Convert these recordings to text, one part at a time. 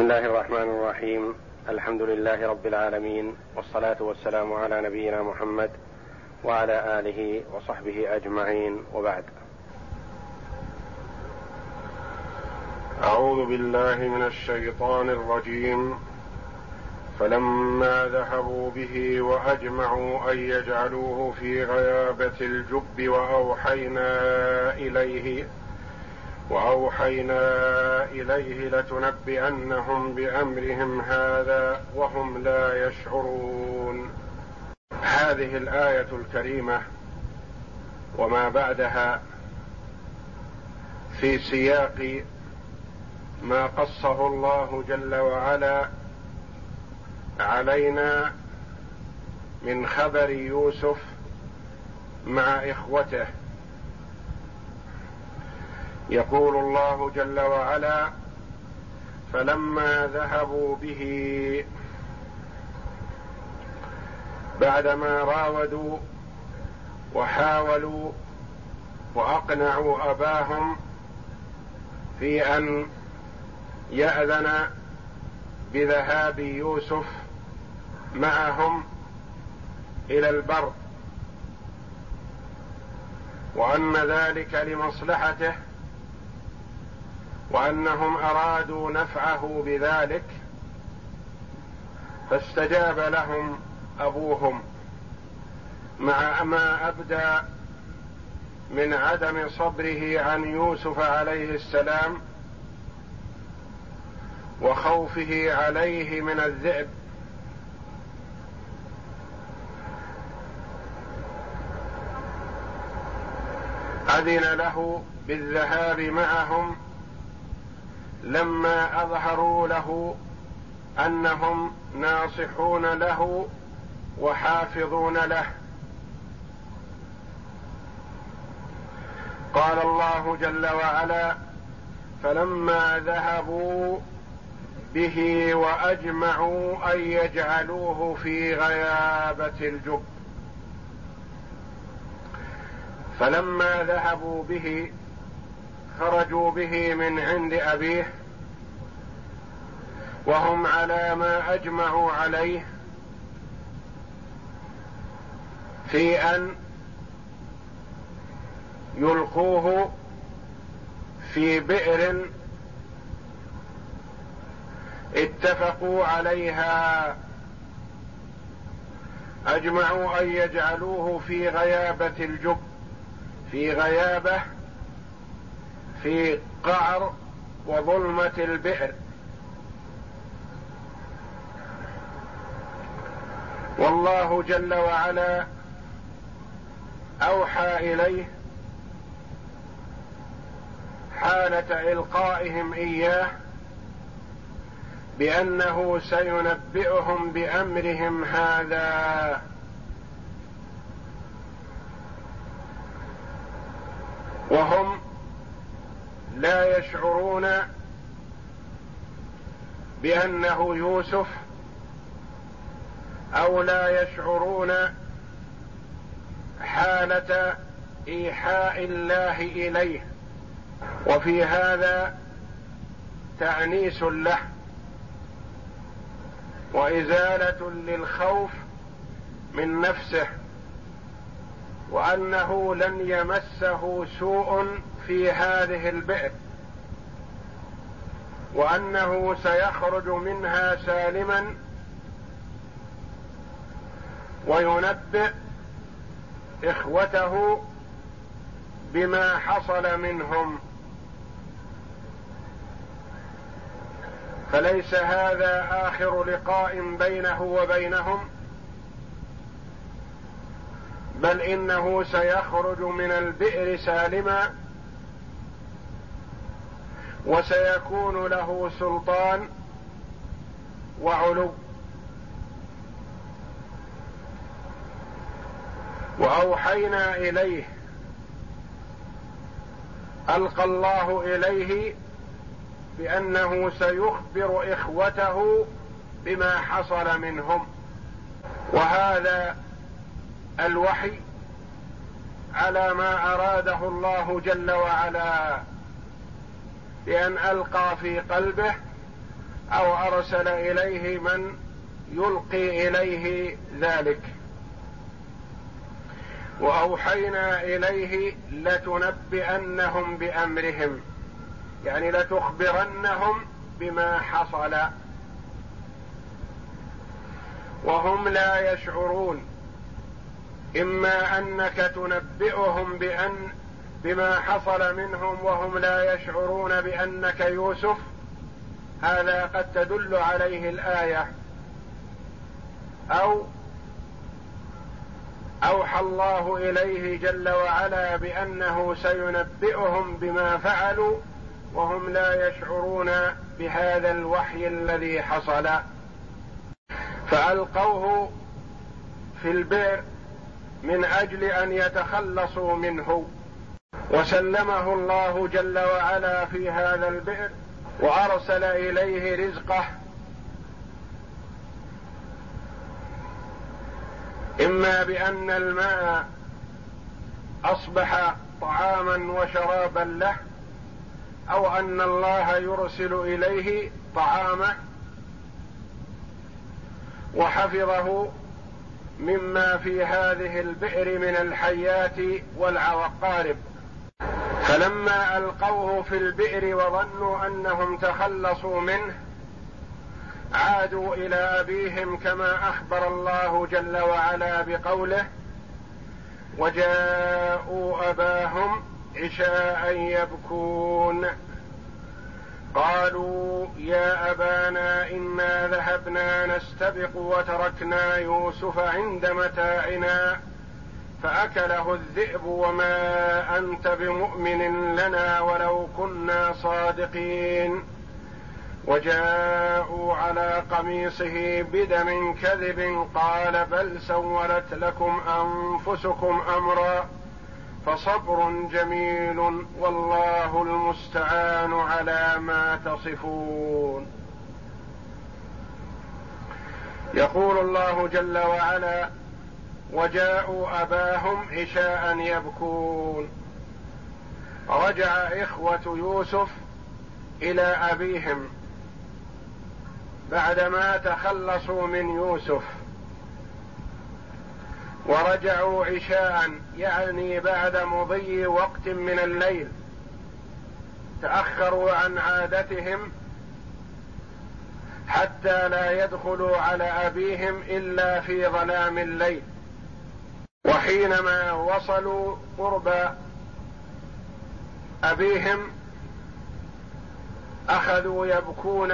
بسم الله الرحمن الرحيم الحمد لله رب العالمين والصلاه والسلام على نبينا محمد وعلى اله وصحبه اجمعين وبعد اعوذ بالله من الشيطان الرجيم فلما ذهبوا به واجمعوا ان يجعلوه في غيابه الجب واوحينا اليه وأوحينا إليه لتنبئنهم بأمرهم هذا وهم لا يشعرون. هذه الآية الكريمة وما بعدها في سياق ما قصه الله جل وعلا علينا من خبر يوسف مع إخوته. يقول الله جل وعلا فلما ذهبوا به بعدما راودوا وحاولوا وأقنعوا أباهم في أن يأذن بذهاب يوسف معهم إلى البر وأن ذلك لمصلحته وأنهم أرادوا نفعه بذلك فاستجاب لهم أبوهم مع ما أبدى من عدم صبره عن يوسف عليه السلام وخوفه عليه من الذئب. أذن له بالذهاب معهم لما أظهروا له أنهم ناصحون له وحافظون له. قال الله جل وعلا فلما ذهبوا به وأجمعوا أن يجعلوه في غيابة الجب. فلما ذهبوا به خرجوا به من عند أبيه وهم على ما أجمعوا عليه في أن يلقوه في بئر اتفقوا عليها. أجمعوا أن يجعلوه في غيابة الجب في غيابة في قعر وظلمة البئر. والله جل وعلا أوحى إليه حاله القائهم إياه بأنه سينبئهم بأمرهم هذا. وهم لا يشعرون بأنه يوسف أو لا يشعرون حالة إيحاء الله إليه. وفي هذا تانيس له وإزالة للخوف من نفسه وأنه لن يمسه سوء في هذه البئر وأنه سيخرج منها سالما وينبئ إخوته بما حصل منهم. فليس هذا آخر لقاء بينه وبينهم بل إنه سيخرج من البئر سالما وسيكون له سلطان وعلو. وأوحينا إليه ألقى الله إليه بأنه سيخبر إخوته بما حصل منهم. وهذا الوحي على ما أراده الله جل وعلا. بأن ألقى في قلبه أو أرسل إليه من يلقي إليه ذلك. وأوحينا إليه لتنبئنهم بأمرهم يعني لتخبرنهم بما حصل. وهم لا يشعرون إما أنك تنبئهم بأن بما حصل منهم وهم لا يشعرون بأنك يوسف هذا قد تدل عليه الآية. أو أوحى الله إليه جل وعلا بأنه سينبئهم بما فعلوا وهم لا يشعرون بهذا الوحي الذي حصل. فألقوه في البئر من أجل أن يتخلصوا منه. وسلمه الله جل وعلا في هذا البئر وأرسل إليه رزقه. إما بأن الماء أصبح طعاما وشرابا له أو أن الله يرسل إليه طعامه وحفظه مما في هذه البئر من الحيات والعقارب فلما ألقوه في البئر وظنوا أنهم تخلصوا منه عادوا إلى أبيهم كما أخبر الله جل وعلا بقوله وجاءوا أباهم عشاء يبكون. قالوا يا أبانا إنا ذهبنا نستبق وتركنا يوسف عند متاعنا. فأكله الذئب وما أنت بمؤمن لنا ولو كنا صادقين. وجاءوا على قميصه بدم كذب قال بل سولت لكم أنفسكم أمرا فصبر جميل والله المستعان على ما تصفون. يقول الله جل وعلا وجاءوا أباهم عشاء يبكون. رجع إخوة يوسف إلى أبيهم. بعدما تخلصوا من يوسف. ورجعوا عشاء يعني بعد مضي وقت من الليل. تأخروا عن عادتهم حتى لا يدخلوا على أبيهم إلا في ظلام الليل. وحينما وصلوا قرب أبيهم أخذوا يبكون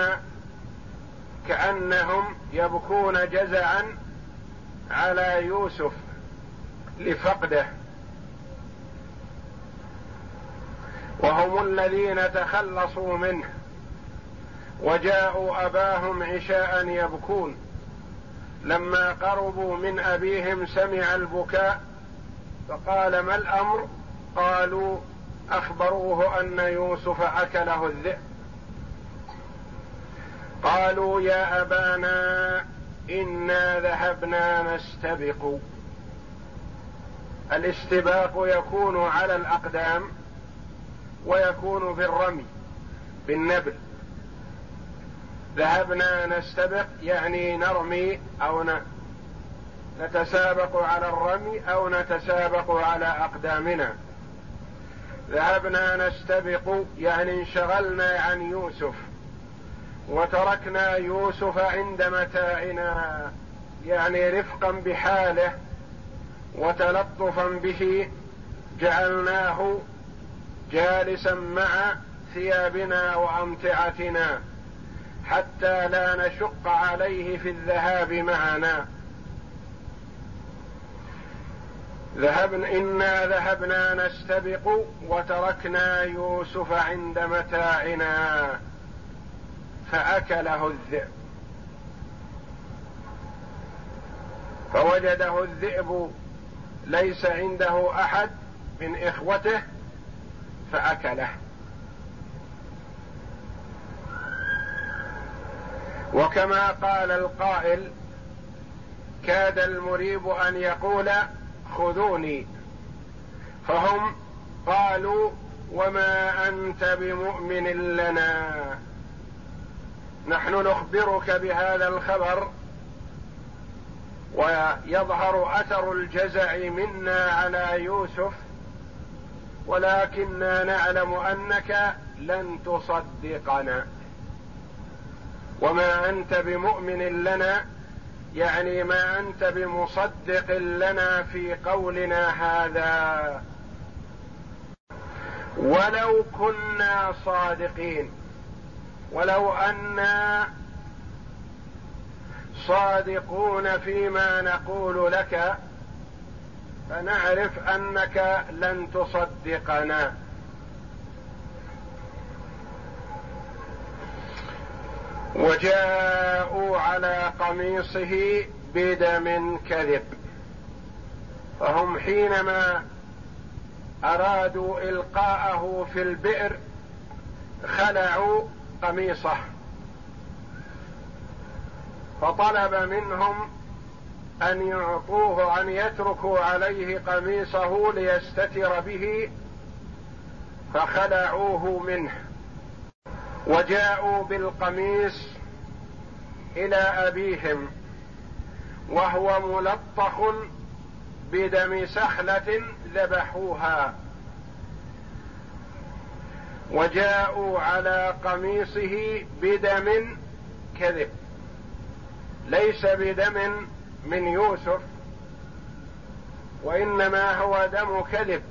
كأنهم يبكون جزعا على يوسف لفقده. وهم الذين تخلصوا منه وجاءوا أباهم عشاء يبكون. لما قربوا من أبيهم سمع البكاء فقال ما الأمر؟ قالوا أخبروه أن يوسف أكله الذئب. قالوا يا أبانا إنا ذهبنا نستبق. الاستباق يكون على الأقدام ويكون في الرمي بالنبل. ذهبنا نستبق يعني نرمي أو نتسابق على الرمي أو نتسابق على أقدامنا. ذهبنا نستبق يعني انشغلنا عن يوسف. وتركنا يوسف عند متاعنا يعني رفقا بحاله وتلطفا به جعلناه جالسا مع ثيابنا وأمتعتنا. حتى لا نشق عليه في الذهاب معنا. ذهبنا إنا ذهبنا نستبق وتركنا يوسف عند متاعنا فأكله الذئب. فوجده الذئب ليس عنده أحد من إخوته فأكله. وكما قال القائل كاد المريب أن يقول خذوني فهم قالوا وما أنت بمؤمن لنا. نحن نخبرك بهذا الخبر ويظهر أثر الجزع منا على يوسف ولكننا نعلم أنك لن تصدقنا. وما أنت بمؤمن لنا يعني ما أنت بمصدق لنا في قولنا هذا. ولو كنا صادقين ولو أنا صادقون فيما نقول لك فنعرف أنك لن تصدقنا. وجاءوا على قميصه بدم كذب. فهم حينما أرادوا إلقاءه في البئر خلعوا قميصه. فطلب منهم أن يعطوه أن يتركوا عليه قميصه ليستتر به فخلعوه منه. وجاءوا بالقميص إلى أبيهم وهو ملطخ بدم سخلة ذبحوها. وجاءوا على قميصه بدم كذب ليس بدم من يوسف وإنما هو دم كذب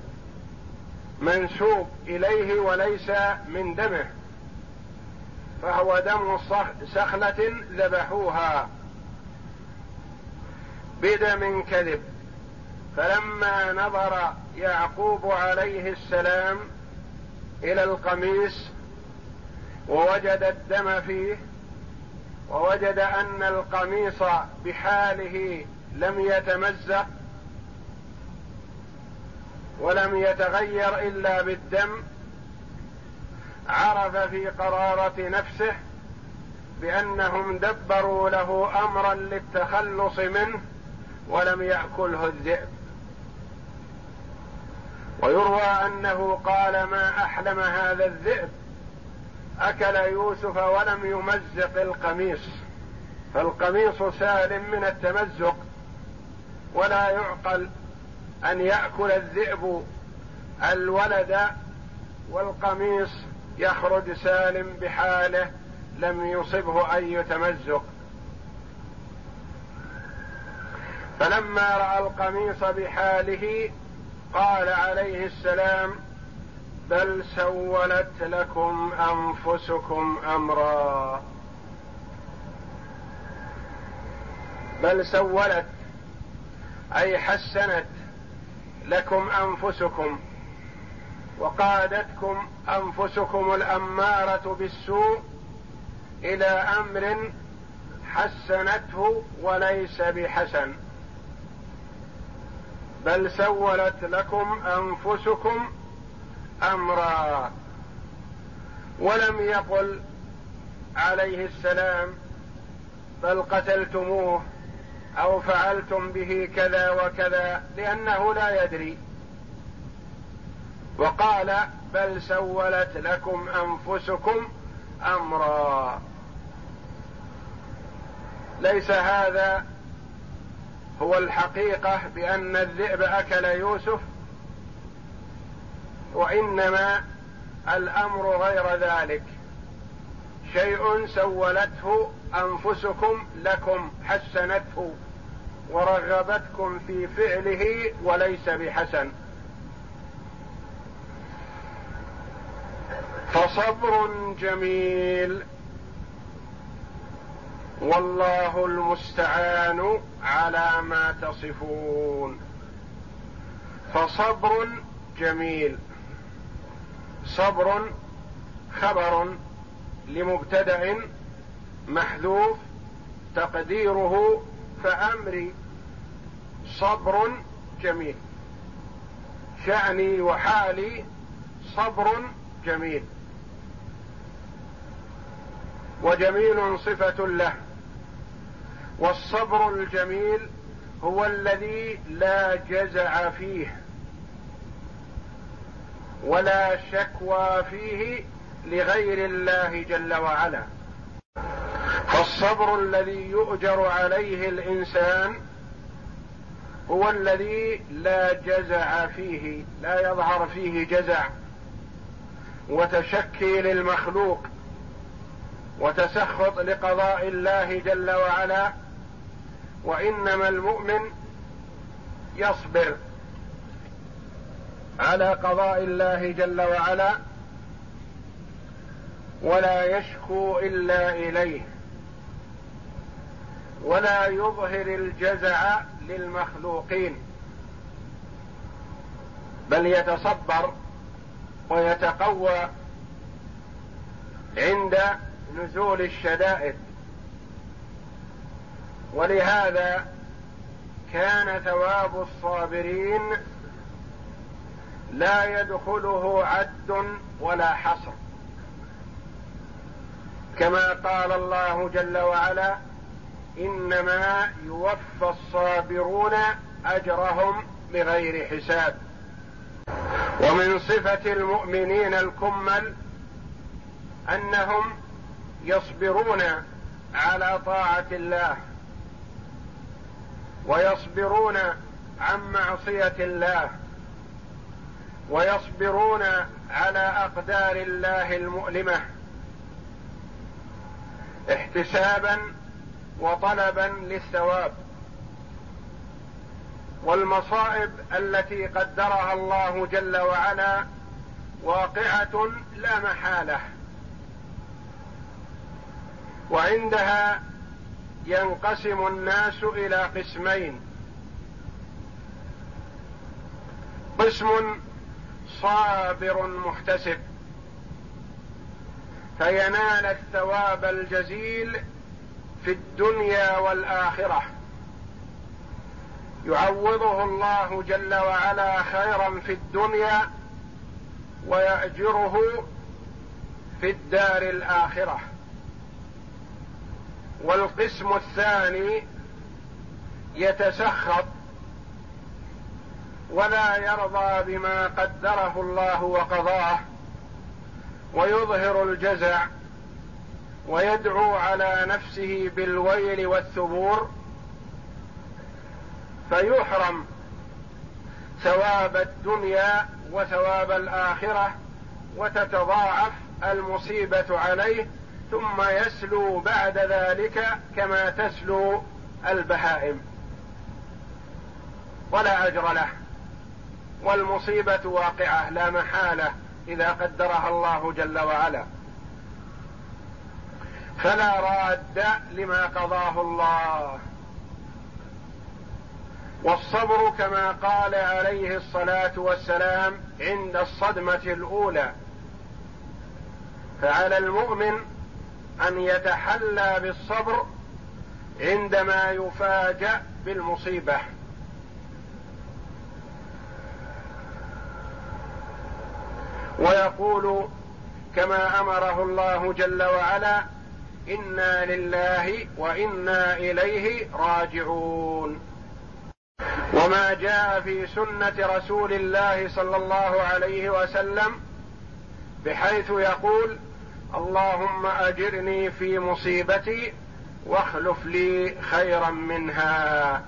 منسوب إليه وليس من دمه. فهو دم سخلة ذبحوها بدم كذب. فلما نظر يعقوب عليه السلام إلى القميص ووجد الدم فيه ووجد أن القميص بحاله لم يتمزق ولم يتغير إلا بالدم عرف في قرارة نفسه بأنهم دبروا له أمرا للتخلص منه ولم يأكله الذئب. ويروى أنه قال ما أحلم هذا الذئب؟ أكل يوسف ولم يمزق القميص فالقميص سالم من التمزق ولا يعقل أن يأكل الذئب الولد والقميص يخرج سالم بحاله لم يصبه أي تمزق. فلما رأى القميص بحاله قال عليه السلام بل سولت لكم أنفسكم أمرا. بل سولت أي حسنت لكم أنفسكم. وقادتكم أنفسكم الأمارة بالسوء إلى أمر حسنته وليس بحسن. بل سولت لكم أنفسكم أمرا ولم يقل عليه السلام بل قتلتموه أو فعلتم به كذا وكذا لأنه لا يدري. وقال بل سولت لكم أنفسكم أمرا. ليس هذا هو الحقيقة بأن الذئب أكل يوسف وإنما الأمر غير ذلك. شيء سولته أنفسكم لكم حسنته ورغبتكم في فعله وليس بحسن. فصبر جميل. والله المستعان على ما تصفون. فصبر جميل. صبر خبر لمبتدأ محذوف تقديره فأمري. صبر جميل. شأني وحالي صبر جميل. وجميل صفة له. والصبر الجميل هو الذي لا جزع فيه ولا شكوى فيه لغير الله جل وعلا. فالصبر الذي يؤجر عليه الإنسان هو الذي لا جزع فيه لا يظهر فيه جزع وتشكي للمخلوق. وتسخط لقضاء الله جل وعلا وإنما المؤمن يصبر على قضاء الله جل وعلا ولا يشكو إلا إليه ولا يظهر الجزع للمخلوقين بل يتصبر ويتقوى عند نزول الشدائد. ولهذا كان ثواب الصابرين لا يدخله عد ولا حصر. كما قال الله جل وعلا إنما يوفى الصابرون أجرهم بغير حساب. ومن صفة المؤمنين الكمل أنهم يصبرون على طاعة الله ويصبرون عن معصية الله ويصبرون على أقدار الله المؤلمة احتسابا وطلبا للثواب. والمصائب التي قدرها الله جل وعلا واقعة لا محالة. وعندها ينقسم الناس إلى قسمين. قسم صابر محتسب فينال الثواب الجزيل في الدنيا والآخرة. يعوضه الله جل وعلا خيرا في الدنيا ويأجره في الدار الآخرة. والقسم الثاني يتسخط ولا يرضى بما قدره الله وقضاه ويظهر الجزع ويدعو على نفسه بالويل والثبور فيحرم ثواب الدنيا وثواب الآخرة وتتضاعف المصيبة عليه ثم يسلو بعد ذلك كما تسلو البهائم. ولا أجر له. والمصيبة واقعة لا محالة إذا قدرها الله جل وعلا. فلا راد لما قضاه الله. والصبر كما قال عليه الصلاة والسلام عند الصدمة الأولى. فعلى المؤمن أن يتحلى بالصبر عندما يفاجأ بالمصيبة. ويقول كما أمره الله جل وعلا إنا لله وإنا إليه راجعون وما جاء في سنة رسول الله صلى الله عليه وسلم بحيث يقول اللهم أجرني في مصيبتي واخلف لي خيرا منها.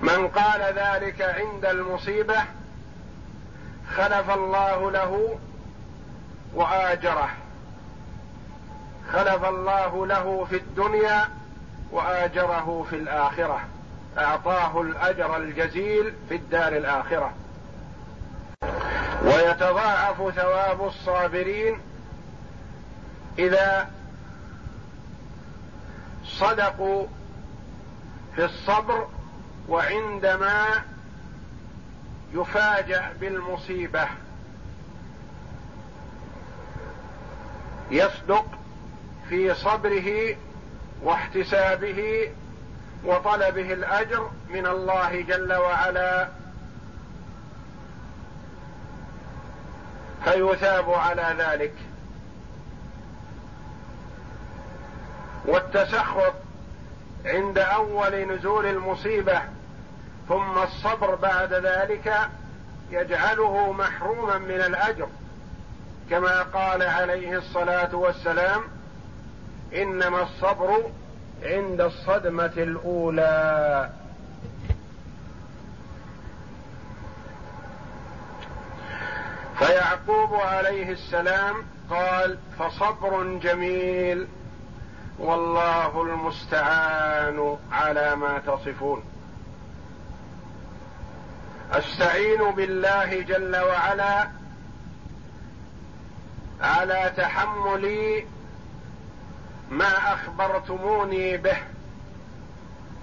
من قال ذلك عند المصيبة خلف الله له وآجره. خلف الله له في الدنيا وآجره في الآخرة. أعطاه الأجر الجزيل في الدار الآخرة. ويتضاعف ثواب الصابرين إذا صدقوا في الصبر وعندما يفاجأ بالمصيبة. يصدق في صبره واحتسابه وطلبه الأجر من الله جل وعلا. فيثاب على ذلك. والتسخط عند أول نزول المصيبة ثم الصبر بعد ذلك يجعله محروما من الأجر. كما قال عليه الصلاة والسلام إنما الصبر عند الصدمة الأولى. فيعقوب عليه السلام قال فصبر جميل والله المستعان على ما تصفون. أستعين بالله جل وعلا على تحمل ما أخبرتموني به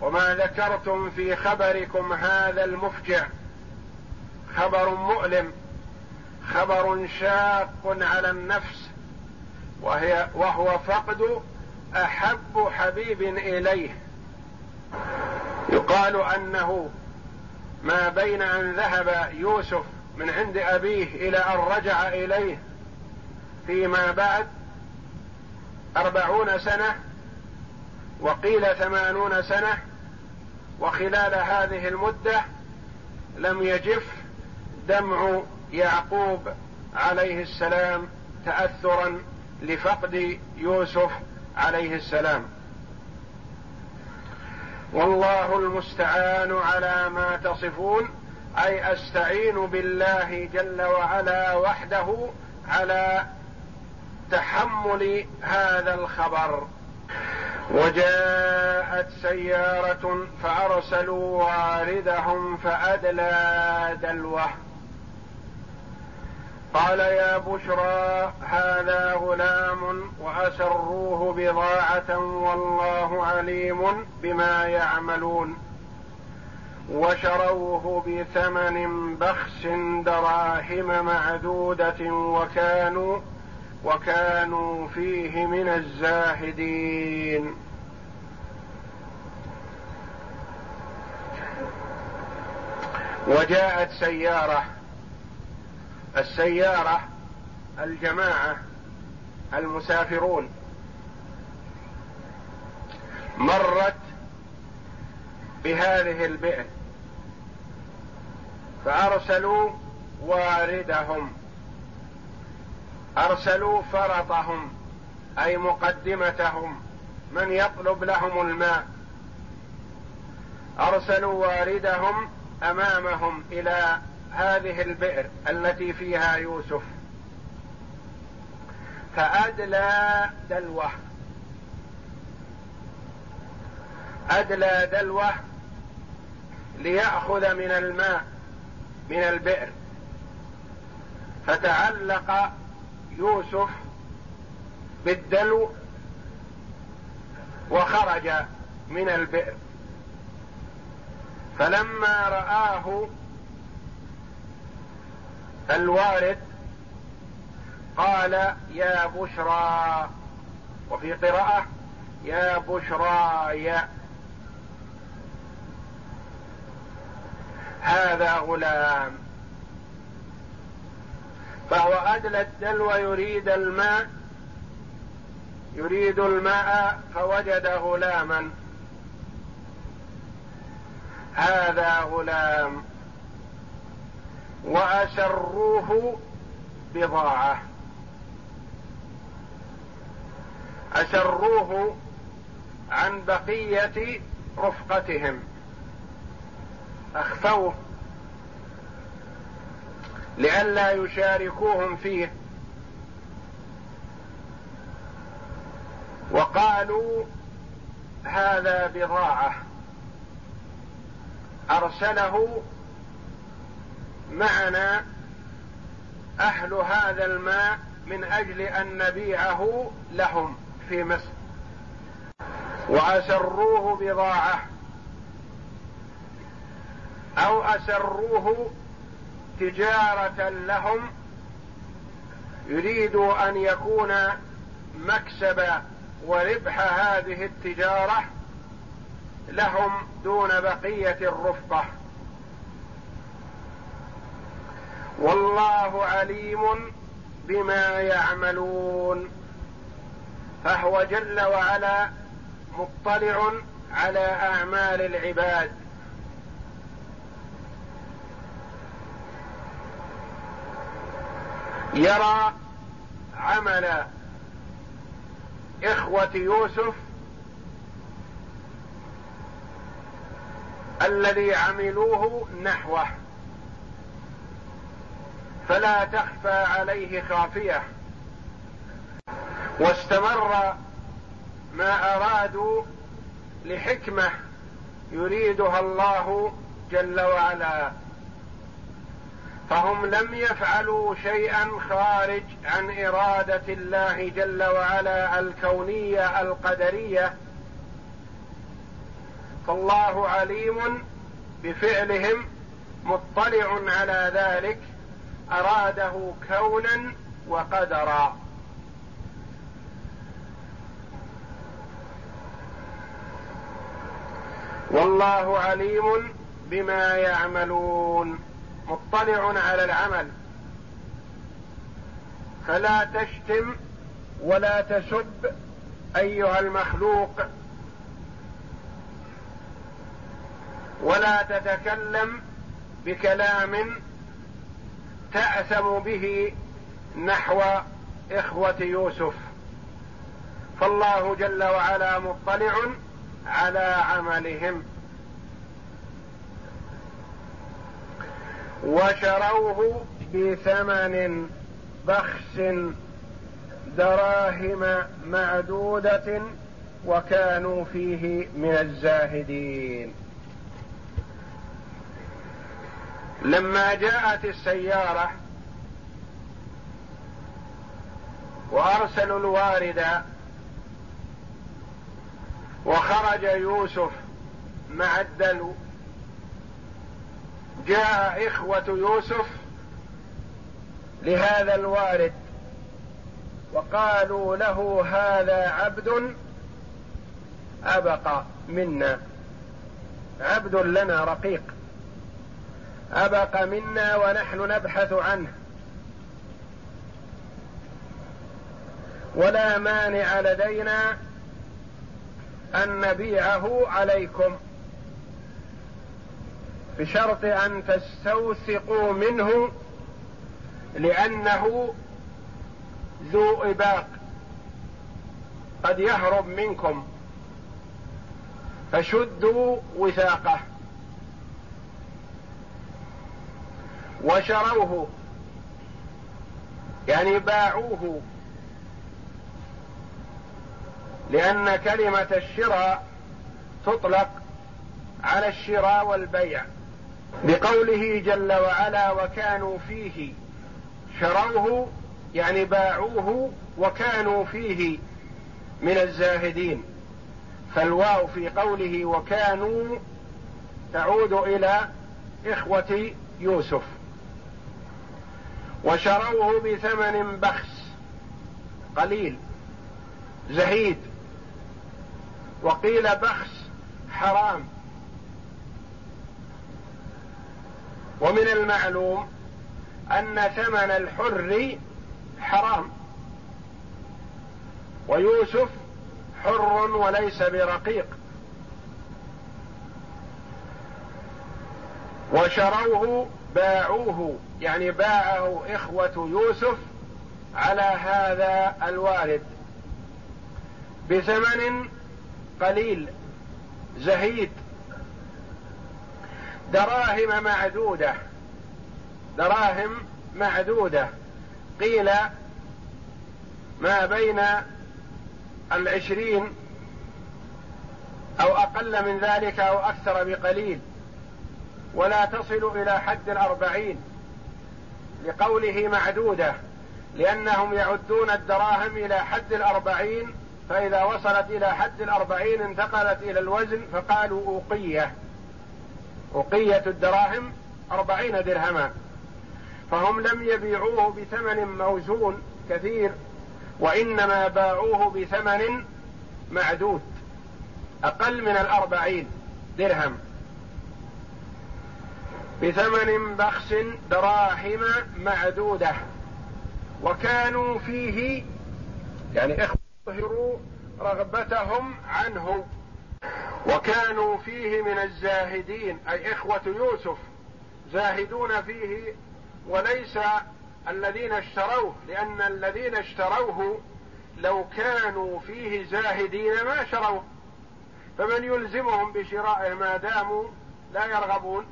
وما ذكرتم في خبركم هذا المفجع خبر مؤلم. خبر شاق على النفس وهي وهو فقد أحب حبيب إليه. يقال أنه ما بين أن ذهب يوسف من عند أبيه إلى أن رجع إليه فيما بعد أربعون سنة وقيل ثمانون سنة وخلال هذه المدة لم يجف دمع يعقوب عليه السلام تأثرا لفقد يوسف عليه السلام. والله المستعان على ما تصفون أي أستعين بالله جل وعلا وحده على تحمل هذا الخبر. وجاءت سيارة فأرسلوا واردهم فأدلى دلوه. قال يا بشرى هذا غلام وأسروه بضاعة والله عليم بما يعملون. وشروه بثمن بخس دراهم معدودة وكانوا وكانوا فيه من الزاهدين. وجاءت سيارة السيارة الجماعة المسافرون. مرت بهذه البئر فأرسلوا واردهم. أرسلوا فرطهم أي مقدمتهم. من يطلب لهم الماء؟ أرسلوا واردهم أمامهم إلى هذه البئر التي فيها يوسف. فأدلى دلوه. أدلى دلوه ليأخذ من الماء من البئر. فتعلق يوسف بالدلو وخرج من البئر. فلما رآه الوارد قال يا بشرى وفي قراءة يا بشرى يا هذا غلام. فهو أدلى الدلو يريد الماء. يريد الماء فوجد غلاما. هذا غلام. وأسروه بضاعة. أسروه عن بقية رفقتهم. أخفوه. لئلا يشاركوهم فيه. وقالوا هذا بضاعة. أرسله معنا أهل هذا الماء من أجل أن نبيعه لهم في مصر. وأسروه بضاعة. أو أسروه تجارة لهم يريد أن يكون مكسب وربح هذه التجارة لهم دون بقية الرفقة. والله عليم بما يعملون. فهو جل وعلا مطلع على أعمال العباد. يرى عمل إخوة يوسف الذي عملوه نحوه. فلا تخفى عليه خافية. واستمر ما أرادوا لحكمة يريدها الله جل وعلا. فهم لم يفعلوا شيئا خارج عن إرادة الله جل وعلا الكونية القدرية. فالله عليم بفعلهم مطلع على ذلك. أراده كونا وقدرا. والله عليم بما يعملون مطلع على العمل. فلا تشتم ولا تسب أيها المخلوق. ولا تتكلم بكلام تأثم به نحو إخوة يوسف. فالله جل وعلا مطلع على عملهم. وشروه بثمن بخس دراهم معدودة وكانوا فيه من الزاهدين. لما جاءت السيارة وأرسلوا الوارد وخرج يوسف مع الدلو جاء إخوة يوسف لهذا الوارد وقالوا له هذا عبد أبقى منا عبد لنا رقيق. أبق منا ونحن نبحث عنه. ولا مانع لدينا أن نبيعه عليكم بشرط أن تستوثقوا منه لأنه ذو إباق قد يهرب منكم فشدوا وثاقه. وشروه. يعني باعوه. لأن كلمة الشراء تطلق على الشراء والبيع. بقوله جل وعلا وكانوا فيه. شروه يعني باعوه وكانوا فيه من الزاهدين. فالواو في قوله وكانوا تعود إلى إخوة يوسف. وشروه بثمن بخس. قليل. زهيد. وقيل بخس حرام. ومن المعلوم أن ثمن الحر حرام. ويوسف حر وليس برقيق. وشروه باعوه يعني باعه إخوة يوسف على هذا الوالد بثمن قليل زهيد دراهم معدودة دراهم معدودة. قيل ما بين العشرين أو أقل من ذلك أو أكثر بقليل. ولا تصل إلى حد الأربعين لقوله معدودة لأنهم يعدون الدراهم إلى حد الأربعين فإذا وصلت إلى حد الأربعين انتقلت إلى الوزن فقالوا أوقية. وقية الدراهم أربعين درهما. فهم لم يبيعوه بثمن موزون كثير وإنما باعوه بثمن معدود أقل من الأربعين درهم. بثمن بخس دراهم معدودة. وكانوا فيه يعني اخبروا رغبتهم عنه وكانوا فيه من الزاهدين أي إخوة يوسف زاهدون فيه وليس الذين اشتروه لأن الذين اشتروه لو كانوا فيه زاهدين ما شروه فمن يلزمهم بشرائه ما داموا لا يرغبون.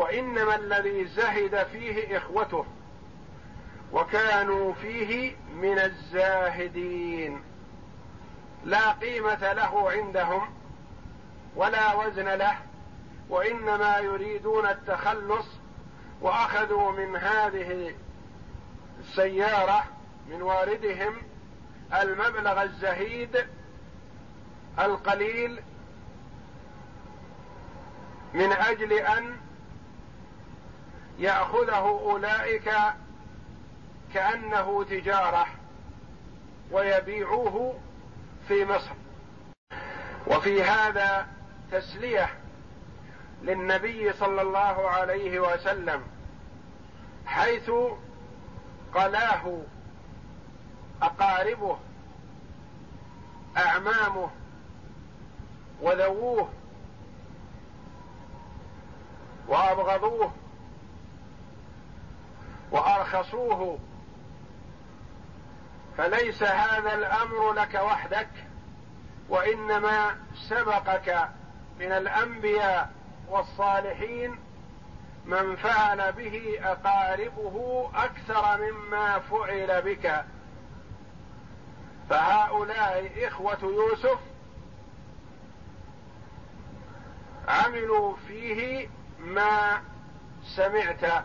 وإنما الذي زهد فيه إخوته وكانوا فيه من الزاهدين. لا قيمة له عندهم ولا وزن له وإنما يريدون التخلص وأخذوا من هذه السيارة من واردهم المبلغ الزهيد القليل من أجل أن يأخذه أولئك كأنه تجارة ويبيعوه في مصر. وفي هذا تسلية للنبي صلى الله عليه وسلم حيث قلاه أقاربه أعمامه وذووه وأبغضوه وأرخصوه. فليس هذا الأمر لك وحدك وإنما سبقك من الأنبياء والصالحين من فعل به أقاربه أكثر مما فعل بك. فهؤلاء إخوة يوسف عملوا فيه ما سمعت.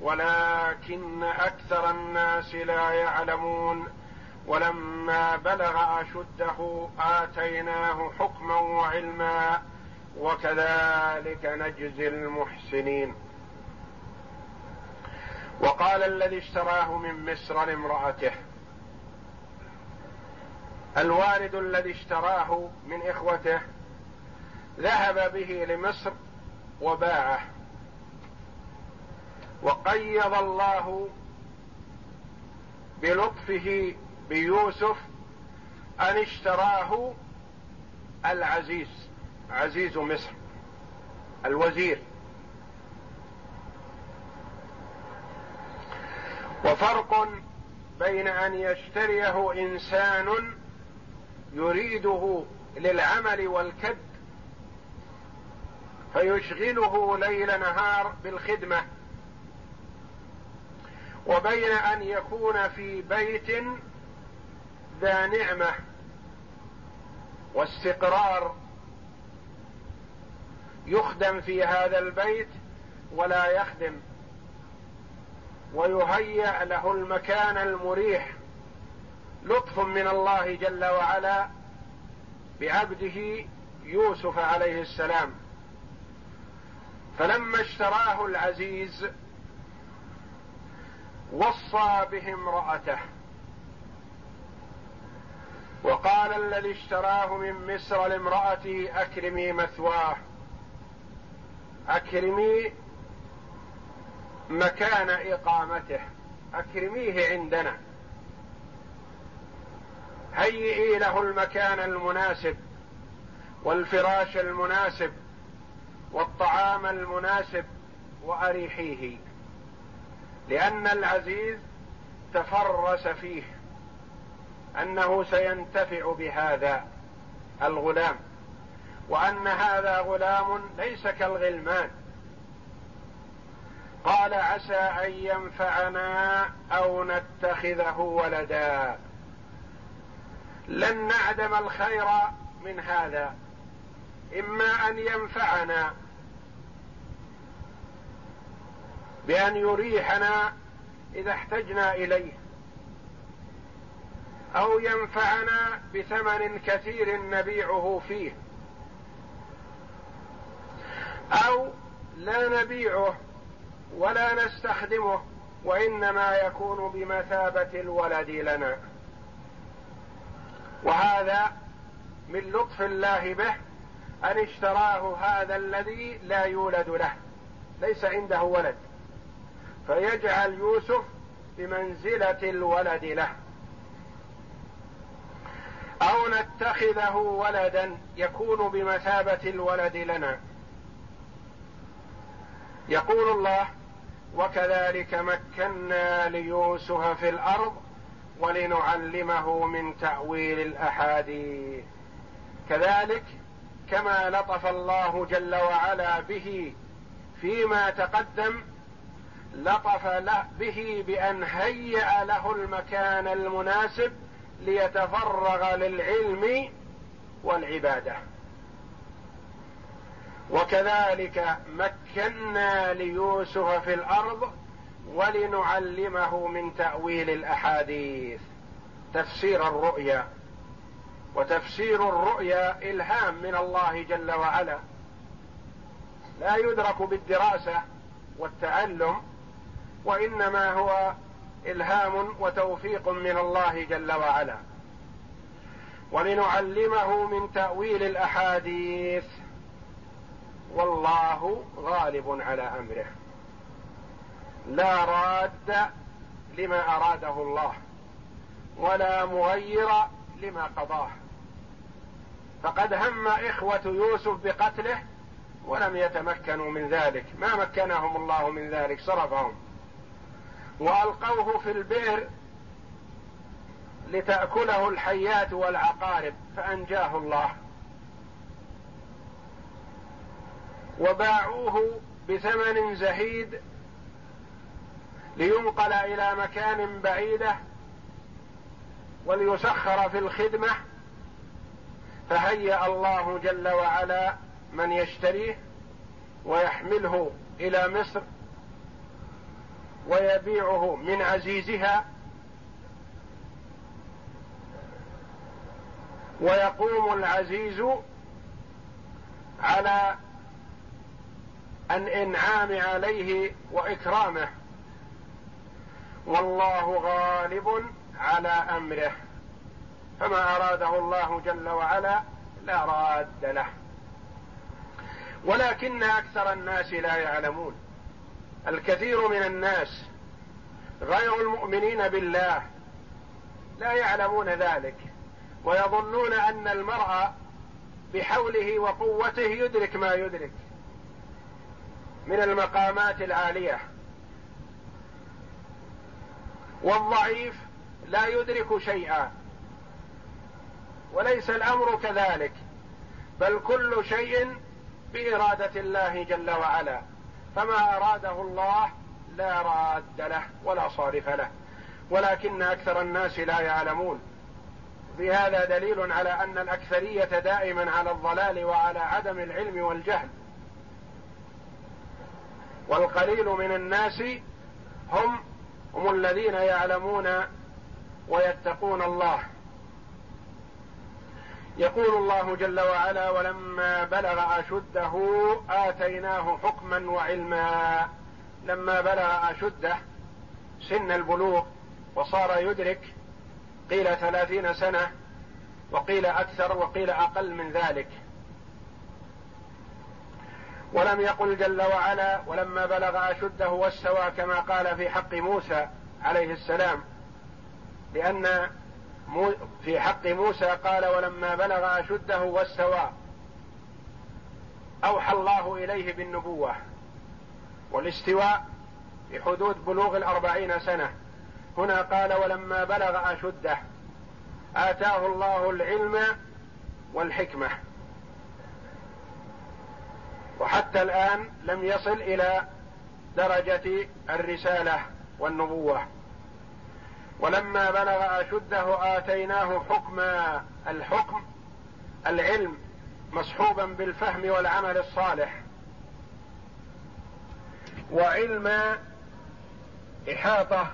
ولكن أكثر الناس لا يعلمون. ولما بلغ أشده آتيناه حكما وعلما وكذلك نجزي المحسنين. وقال الذي اشتراه من مصر لامرأته الوالد الذي اشتراه من إخوته ذهب به لمصر وباعه. وقيض الله بلطفه بيوسف أن اشتراه العزيز عزيز مصر الوزير. وفرق بين أن يشتريه إنسان يريده للعمل والكد فيشغله ليل نهار بالخدمة. وبين أن يكون في بيت ذا نعمة واستقرار يخدم في هذا البيت ولا يخدم ويهيأ له المكان المريح لطف من الله جل وعلا بعبده يوسف عليه السلام. فلما اشتراه العزيز وصى به امرأته. وقال الذي اشتراه من مصر لامرأته أكرمي مثواه. أكرمي مكان إقامته. أكرميه عندنا. هيئي له المكان المناسب والفراش المناسب والطعام المناسب وأريحيه. لأن العزيز تفرس فيه أنه سينتفع بهذا الغلام وأن هذا غلام ليس كالغلمان. قال عسى أن ينفعنا أو نتخذه ولدا. لن نعدم الخير من هذا إما أن ينفعنا بأن يريحنا إذا احتجنا إليه أو ينفعنا بثمن كثير نبيعه فيه أو لا نبيعه ولا نستخدمه وإنما يكون بمثابة الولد لنا. وهذا من لطف الله به أن اشتراه هذا الذي لا يولد له ليس عنده ولد. فيجعل يوسف بمنزلة الولد له. أو نتخذه ولدا يكون بمثابة الولد لنا. يقول الله وكذلك مكنا ليوسف في الأرض ولنعلمه من تأويل الأحاديث. كذلك كما لطف الله جل وعلا به فيما تقدم لطف له به بأن هيأ له المكان المناسب ليتفرغ للعلم والعبادة. وكذلك مكنا ليوسف في الأرض ولنعلمه من تأويل الأحاديث. تفسير الرؤيا. وتفسير الرؤيا إلهام من الله جل وعلا. لا يدرك بالدراسة والتعلم وإنما هو إلهام وتوفيق من الله جل وعلا. ولنعلمه من تأويل الأحاديث. والله غالب على أمره. لا راد لما أراده الله. ولا مغير لما قضاه. فقد هم إخوة يوسف بقتله ولم يتمكنوا من ذلك. ما مكنهم الله من ذلك؟ صرفهم. وألقوه في البئر لتأكله الحيات والعقارب فأنجاه الله. وباعوه بثمن زهيد لينقل إلى مكان بعيدة وليسخر في الخدمة. فهيأ الله جل وعلا من يشتريه ويحمله إلى مصر. ويبيعه من عزيزها ويقوم العزيز على الإنعام عليه وإكرامه. والله غالب على أمره. فما أراده الله جل وعلا لا راد له. ولكن أكثر الناس لا يعلمون. الكثير من الناس غير المؤمنين بالله لا يعلمون ذلك ويظنون أن المرء بحوله وقوته يدرك ما يدرك من المقامات العالية والضعيف لا يدرك شيئا وليس الأمر كذلك بل كل شيء بإرادة الله جل وعلا فما أراده الله لا راد له ولا صارف له ولكن أكثر الناس لا يعلمون. في هذا دليل على أن الأكثرية دائما على الضلال وعلى عدم العلم والجهل. والقليل من الناس هم هم الذين يعلمون ويتقون الله. يقول الله جل وعلا ولما بلغ أشده آتيناه حكما وعلما. لما بلغ أشده سن البلوغ وصار يدرك قيل ثلاثين سنة وقيل أكثر وقيل أقل من ذلك. ولم يقل جل وعلا ولما بلغ أشده واستوى كما قال في حق موسى عليه السلام لأن في حق موسى قال ولما بلغ أشده واستوى أوحى الله إليه بالنبوة والاستواء في حدود بلوغ الأربعين سنة. هنا قال ولما بلغ أشده آتاه الله العلم والحكمة. وحتى الآن لم يصل إلى درجة الرسالة والنبوة. ولما بلغ أشده آتيناه حكما الحكم العلم مصحوبا بالفهم والعمل الصالح. وعلم إحاطة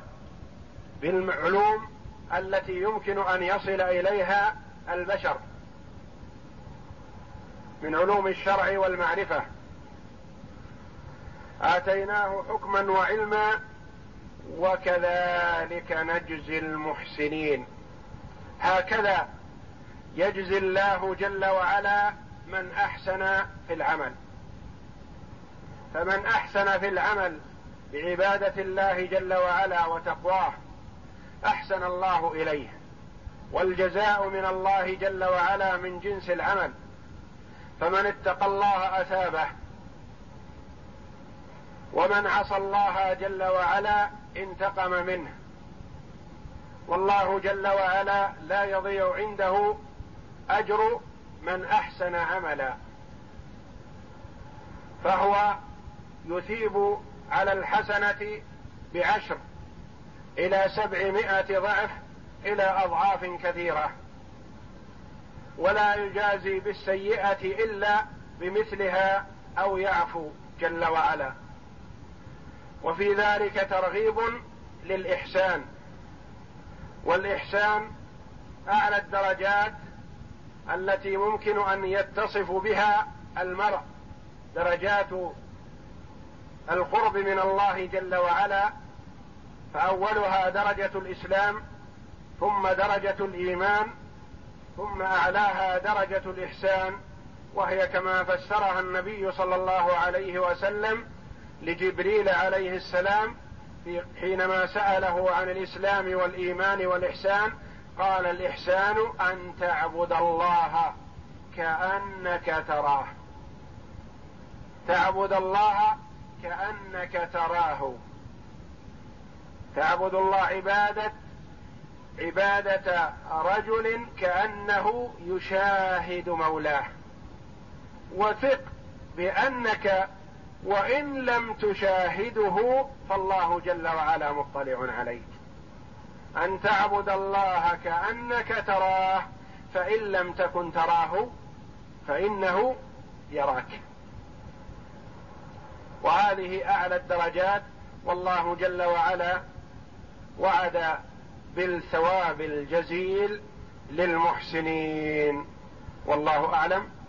بالعلوم التي يمكن أن يصل إليها البشر من علوم الشرع والمعرفة. آتيناه حكما وعلما وكذلك نجزي المحسنين. هكذا يجزي الله جل وعلا من أحسن في العمل. فمن أحسن في العمل بعبادة الله جل وعلا وتقواه أحسن الله إليه. والجزاء من الله جل وعلا من جنس العمل. فمن اتقى الله أثابه. ومن عصى الله جل وعلا انتقم منه. والله جل وعلا لا يضيع عنده أجر من أحسن عملا. فهو يثيب على الحسنة بعشر إلى سبعمائة ضعف إلى أضعاف كثيرة. ولا يجازي بالسيئة إلا بمثلها أو يعفو جل وعلا. وفي ذلك ترغيب للإحسان. والإحسان أعلى الدرجات التي ممكن أن يتصف بها المرء. درجات القرب من الله جل وعلا فأولها درجة الإسلام ثم درجة الإيمان ثم أعلاها درجة الإحسان وهي كما فسرها النبي صلى الله عليه وسلم لجبريل عليه السلام حينما سأله عن الإسلام والإيمان والإحسان قال الإحسان أن تعبد الله كأنك تراه. تعبد الله كأنك تراه. تعبد الله عبادة عبادة رجل كأنه يشاهد مولاه. وثق بأنك وإن لم تشاهده فالله جل وعلا مطلع عليك. أن تعبد الله كأنك تراه فإن لم تكن تراه فإنه يراك. وهذه أعلى الدرجات والله جل وعلا وعد بالثواب الجزيل للمحسنين. والله أعلم.